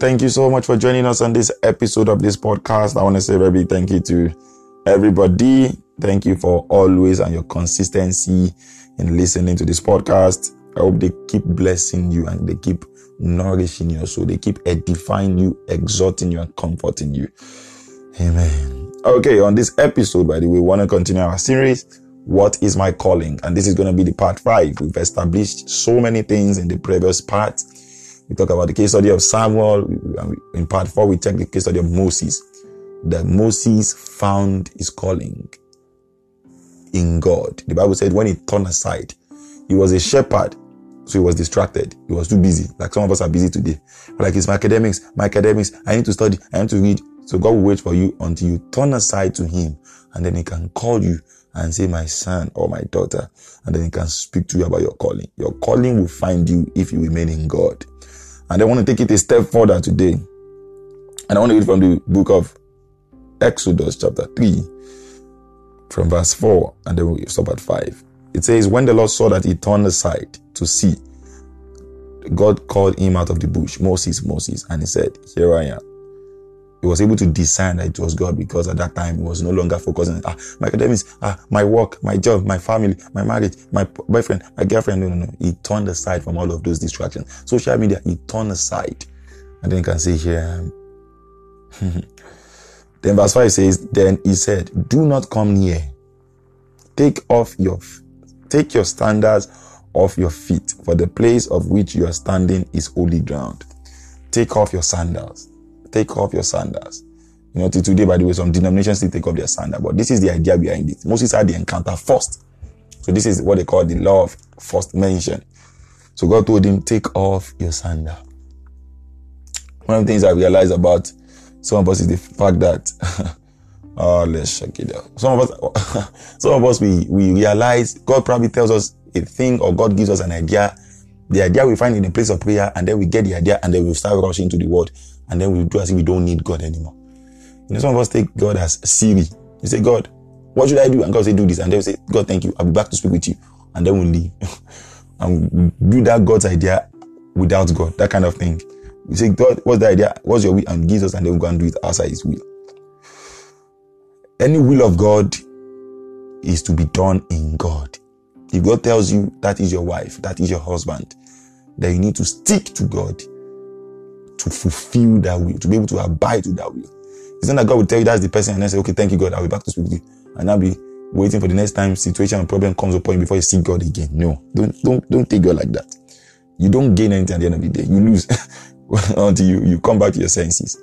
Thank you so much for joining us on this episode of this podcast. I want to say very big thank you to everybody. Thank you for always and your consistency in listening to this podcast. I hope they keep blessing you and they keep nourishing your soul. They keep edifying you, exhorting you, and comforting you. Amen. Okay, on this episode, by the way, we want to continue our series. What is my calling? And this is going to be the part five. We've established so many things in the previous part. We talk about the case study of Samuel. In part four, we check the case study of Moses. That Moses found his calling in God. The Bible said when he turned aside, he was a shepherd so he was distracted. He was too busy. Like some of us are busy today. like it's my academics, my academics. I need to study. I need to read. So God will wait for you until you turn aside to him and then he can call you and say, my son or my daughter. And then he can speak to you about your calling. Your calling will find you if you remain in God. And I want to take it a step further today. And I want to read from the book of Exodus chapter 3 from verse 4 and then we'll stop at 5. It says, When the Lord saw that he turned aside to see, God called him out of the bush, Moses, Moses, and he said, Here I am. He was able to discern that it was God because at that time he was no longer focusing ah, my academics, ah, my work, my job, my family, my marriage, my boyfriend, my girlfriend. No, no, no. He turned aside from all of those distractions. Social media, he turned aside. And then you can see Here am. then verse 5 says, Then he said, Do not come near. Take off your Take your standards off your feet, for the place of which you are standing is holy ground. Take off your sandals. Take off your sandals. You know, today, by the way, some denominations still take off their sandal, but this is the idea behind it. Moses had the encounter first. So this is what they call the law of first mention. So God told him, take off your sandal. One of the things I realized about some of us is the fact that Oh, let's check it out. Some of us, some of us, we, we realize God probably tells us a thing or God gives us an idea. The idea we find in a place of prayer and then we get the idea and then we start rushing to the word and then we do as if we don't need God anymore. You know, some of us take God as Siri. You say, God, what should I do? And God say, do this. And then we say, God, thank you. I'll be back to speak with you. And then we leave. and we do that God's idea without God. That kind of thing. We say, God, what's the idea? What's your will? And gives us and then we go and do it outside his will. Any will of God is to be done in God. If God tells you that is your wife, that is your husband, then you need to stick to God to fulfill that will, to be able to abide to that will. It's not that God will tell you that's the person and then say, okay, thank you, God, I'll be back to speak with you. And I'll be waiting for the next time situation or problem comes upon you before you see God again. No, don't, don't, don't take God like that. You don't gain anything at the end of the day. You lose until you, you come back to your senses.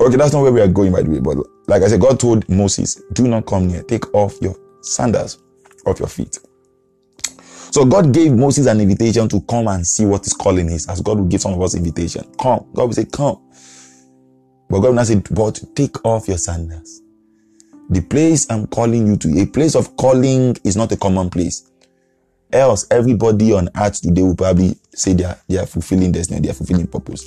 Okay, that's not where we are going, by the way. But like I said, God told Moses, do not come near. Take off your sandals off your feet. So God gave Moses an invitation to come and see what his calling is, as God will give some of us invitation. Come. God will say, come. But God will not say, but take off your sandals. The place I'm calling you to, a place of calling is not a common place. Else, everybody on earth today will probably say they are, they are fulfilling destiny, they are fulfilling purpose.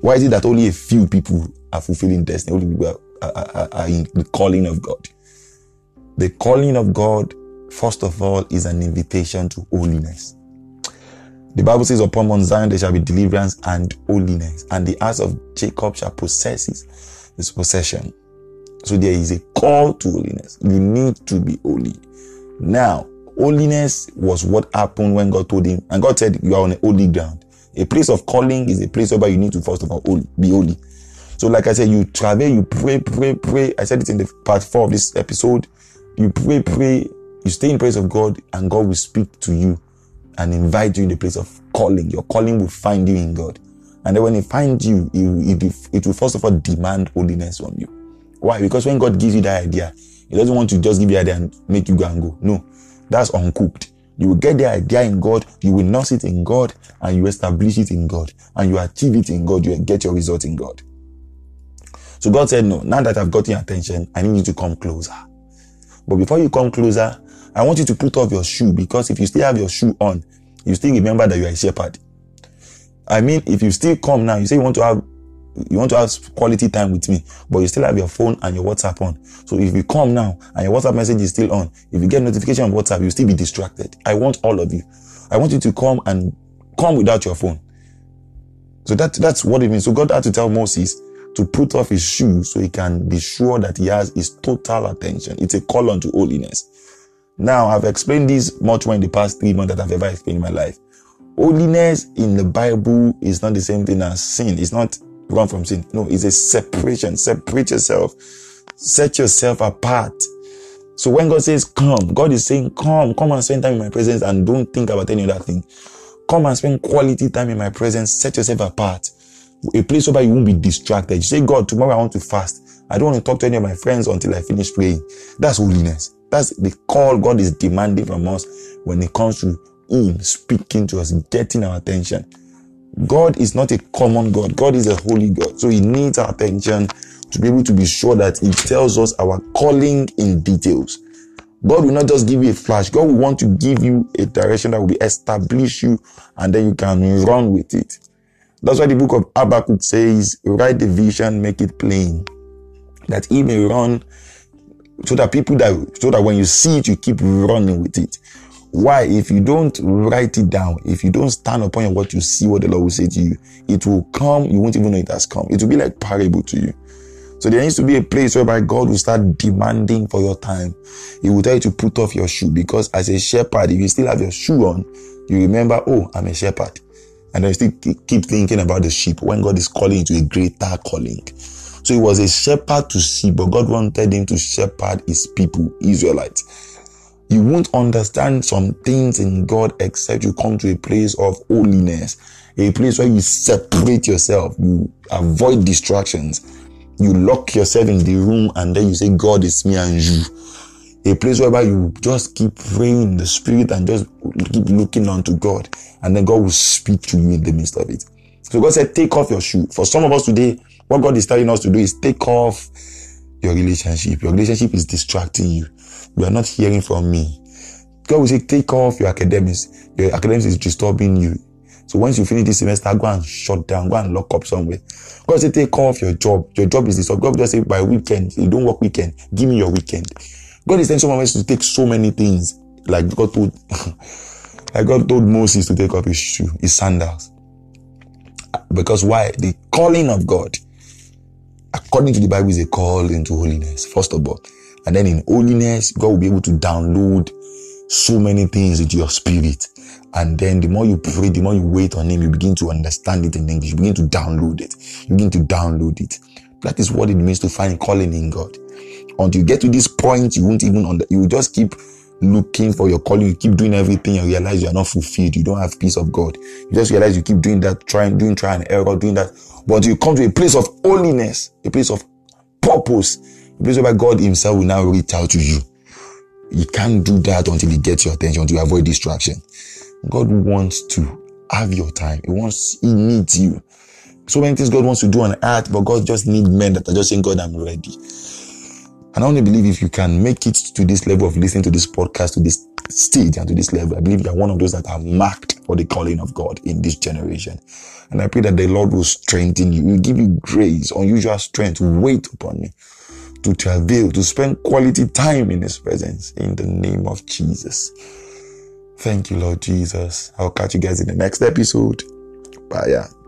Why is it that only a few people are fulfilling destiny? Only people are, are, are in the calling of God. The calling of God, first of all, is an invitation to holiness. The Bible says, Upon Mount Zion there shall be deliverance and holiness, and the house of Jacob shall possess his, his possession. So there is a call to holiness. You need to be holy. Now, holiness was what happened when God told him, and God said, You are on a holy ground. A place of calling is a place where you need to first of all be holy. So, like I said, you travel, you pray, pray, pray. I said it in the part four of this episode. You pray, pray, you stay in place of God, and God will speak to you and invite you in the place of calling. Your calling will find you in God. And then when He finds you, it, it, it will first of all demand holiness from you. Why? Because when God gives you that idea, He doesn't want to just give you idea and make you go and go. No, that's uncooked. You will get the idea in God, you will nurse it in God, and you establish it in God, and you achieve it in God, you get your result in God. So God said, No, now that I've got your attention, I need you to come closer. But before you come closer, I want you to put off your shoe because if you still have your shoe on, you still remember that you are a shepherd. I mean, if you still come now, you say you want to have you want to have quality time with me, but you still have your phone and your WhatsApp on. So if you come now and your WhatsApp message is still on, if you get notification on WhatsApp, you still be distracted. I want all of you. I want you to come and come without your phone. So that, that's what it means. So God had to tell Moses to put off his shoes so he can be sure that he has his total attention. It's a call on to holiness. Now, I've explained this much more in the past three months that I've ever explained in my life. Holiness in the Bible is not the same thing as sin. It's not run from sin. No, it's a separation. Separate yourself. Set yourself apart. So when God says come, God is saying come, come and spend time in my presence and don't think about any other thing. Come and spend quality time in my presence. Set yourself apart. A place where you won't be distracted. You say, God, tomorrow I want to fast. I don't want to talk to any of my friends until I finish praying. That's holiness. That's the call God is demanding from us when it comes to Him speaking to us, getting our attention. God is not a common God. God is a holy God. So He needs our attention to be able to be sure that He tells us our calling in details. God will not just give you a flash. God will want to give you a direction that will be establish you and then you can run with it. That's why the book of Habakkuk says, write the vision, make it plain, that he may run so that people that, so that when you see it, you keep running with it. Why? If you don't write it down, if you don't stand upon what you see, what the Lord will say to you, it will come. You won't even know it has come. It will be like parable to you. So there needs to be a place whereby God will start demanding for your time. He will tell you to put off your shoe because as a shepherd, if you still have your shoe on, you remember, oh, I'm a shepherd. And then you still keep thinking about the sheep when God is calling you to a greater calling. So he was a shepherd to sheep, but God wanted him to shepherd his people, Israelites. You won't understand some things in God except you come to a place of holiness, a place where you separate yourself, you avoid distractions, you lock yourself in the room and then you say, God is me and you. A place whereby you just keep praying in the spirit and just keep looking unto God. And then God will speak to you in the midst of it. So God said, take off your shoe. For some of us today, what God is telling us to do is take off your relationship. Your relationship is distracting you. You are not hearing from me. God will say, take off your academics. Your academics is disturbing you. So once you finish this semester, go and shut down, go and lock up somewhere. God say, take off your job. Your job is this. God just say, by weekend, you don't work weekend. Give me your weekend. God is telling someone to take so many things. Like God told, like God told Moses to take off his shoe, his sandals. Because why? The calling of God, according to the Bible, is a call into holiness, first of all. And then in holiness, God will be able to download so many things into your spirit. And then the more you pray, the more you wait on Him, you begin to understand it in English. You begin to download it. You begin to download it. That is what it means to find calling in God. Until you get to this point, you won't even under, you just keep looking for your calling. You keep doing everything and realize you are not fulfilled. You don't have peace of God. You just realize you keep doing that, trying, doing trying, and error, doing that. But you come to a place of holiness, a place of purpose, a place where God Himself will now reach out to you. You can't do that until He gets your attention, to avoid distraction. God wants to have your time. He wants, He needs you. So many things God wants to do on earth, but God just needs men that are just saying, God, I'm ready. And I only believe if you can make it to this level of listening to this podcast, to this stage and to this level, I believe you are one of those that are marked for the calling of God in this generation. And I pray that the Lord will strengthen you, will give you grace, unusual strength, wait upon me to travail, to spend quality time in His presence in the name of Jesus. Thank you, Lord Jesus. I'll catch you guys in the next episode. Bye.